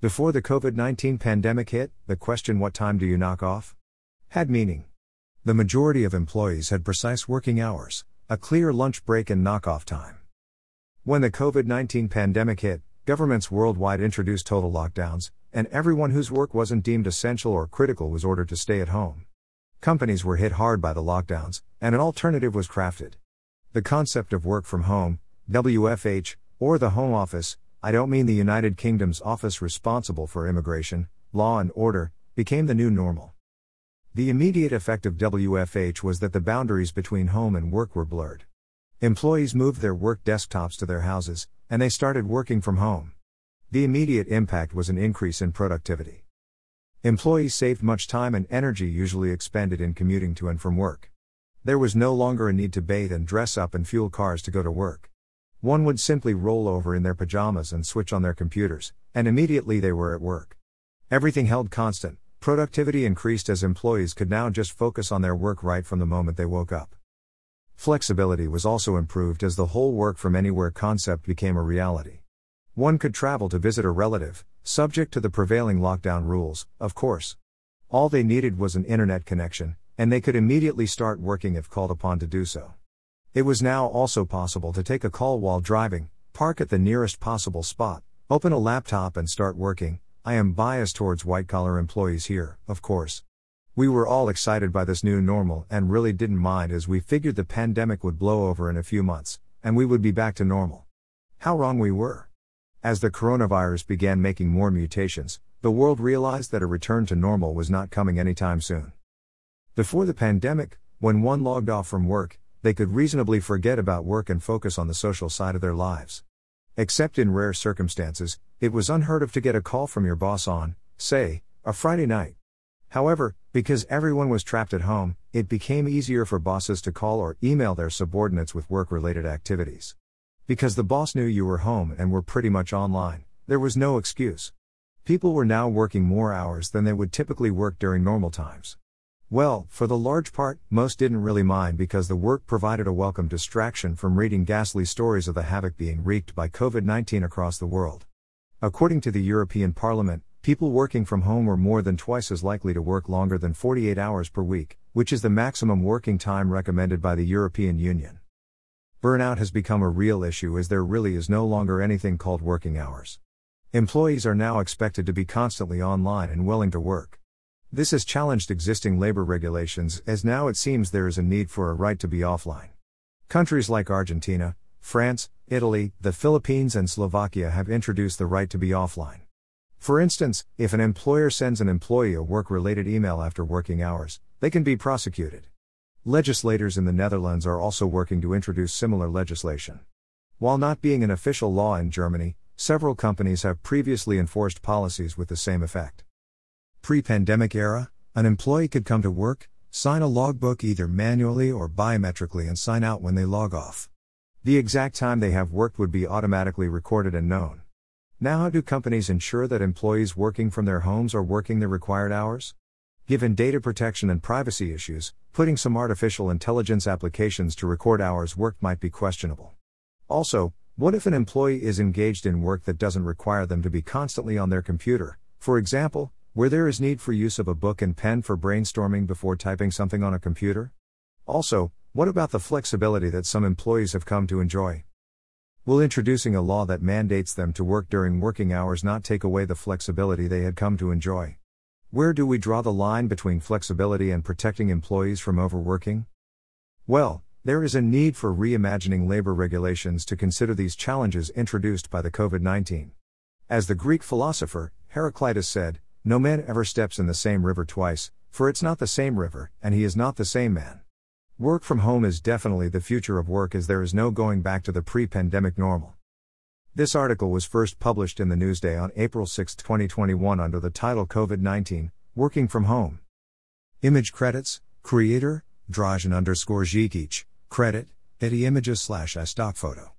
Before the COVID 19 pandemic hit, the question, What time do you knock off? had meaning. The majority of employees had precise working hours, a clear lunch break and knock off time. When the COVID 19 pandemic hit, governments worldwide introduced total lockdowns, and everyone whose work wasn't deemed essential or critical was ordered to stay at home. Companies were hit hard by the lockdowns, and an alternative was crafted. The concept of work from home, WFH, or the Home Office, I don't mean the United Kingdom's office responsible for immigration, law and order, became the new normal. The immediate effect of WFH was that the boundaries between home and work were blurred. Employees moved their work desktops to their houses, and they started working from home. The immediate impact was an increase in productivity. Employees saved much time and energy usually expended in commuting to and from work. There was no longer a need to bathe and dress up and fuel cars to go to work. One would simply roll over in their pajamas and switch on their computers, and immediately they were at work. Everything held constant, productivity increased as employees could now just focus on their work right from the moment they woke up. Flexibility was also improved as the whole work from anywhere concept became a reality. One could travel to visit a relative, subject to the prevailing lockdown rules, of course. All they needed was an internet connection, and they could immediately start working if called upon to do so. It was now also possible to take a call while driving, park at the nearest possible spot, open a laptop and start working. I am biased towards white collar employees here, of course. We were all excited by this new normal and really didn't mind as we figured the pandemic would blow over in a few months, and we would be back to normal. How wrong we were. As the coronavirus began making more mutations, the world realized that a return to normal was not coming anytime soon. Before the pandemic, when one logged off from work, they could reasonably forget about work and focus on the social side of their lives. Except in rare circumstances, it was unheard of to get a call from your boss on, say, a Friday night. However, because everyone was trapped at home, it became easier for bosses to call or email their subordinates with work related activities. Because the boss knew you were home and were pretty much online, there was no excuse. People were now working more hours than they would typically work during normal times. Well, for the large part, most didn't really mind because the work provided a welcome distraction from reading ghastly stories of the havoc being wreaked by COVID 19 across the world. According to the European Parliament, people working from home were more than twice as likely to work longer than 48 hours per week, which is the maximum working time recommended by the European Union. Burnout has become a real issue as there really is no longer anything called working hours. Employees are now expected to be constantly online and willing to work. This has challenged existing labor regulations as now it seems there is a need for a right to be offline. Countries like Argentina, France, Italy, the Philippines, and Slovakia have introduced the right to be offline. For instance, if an employer sends an employee a work related email after working hours, they can be prosecuted. Legislators in the Netherlands are also working to introduce similar legislation. While not being an official law in Germany, several companies have previously enforced policies with the same effect. Pre pandemic era, an employee could come to work, sign a logbook either manually or biometrically, and sign out when they log off. The exact time they have worked would be automatically recorded and known. Now, how do companies ensure that employees working from their homes are working the required hours? Given data protection and privacy issues, putting some artificial intelligence applications to record hours worked might be questionable. Also, what if an employee is engaged in work that doesn't require them to be constantly on their computer, for example, where there is need for use of a book and pen for brainstorming before typing something on a computer? Also, what about the flexibility that some employees have come to enjoy? Will introducing a law that mandates them to work during working hours not take away the flexibility they had come to enjoy? Where do we draw the line between flexibility and protecting employees from overworking? Well, there is a need for reimagining labor regulations to consider these challenges introduced by the COVID 19. As the Greek philosopher, Heraclitus said, No man ever steps in the same river twice, for it's not the same river, and he is not the same man. Work from home is definitely the future of work as there is no going back to the pre pandemic normal. This article was first published in the Newsday on April 6, 2021 under the title COVID 19 Working from Home. Image credits, creator, Drazen underscore Zigic, credit, Getty Images slash stock photo.